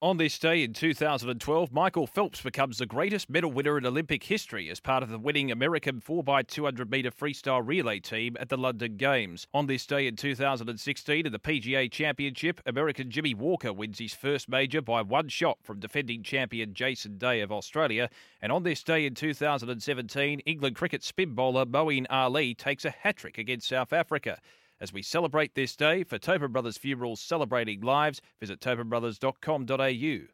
On this day in 2012, Michael Phelps becomes the greatest medal winner in Olympic history as part of the winning American 4x200 metre freestyle relay team at the London Games. On this day in 2016, in the PGA Championship, American Jimmy Walker wins his first major by one shot from defending champion Jason Day of Australia. And on this day in 2017, England cricket spin bowler Moeen Ali takes a hat trick against South Africa. As we celebrate this day, for Tobin Brothers Funerals Celebrating Lives, visit tobinbrothers.com.au.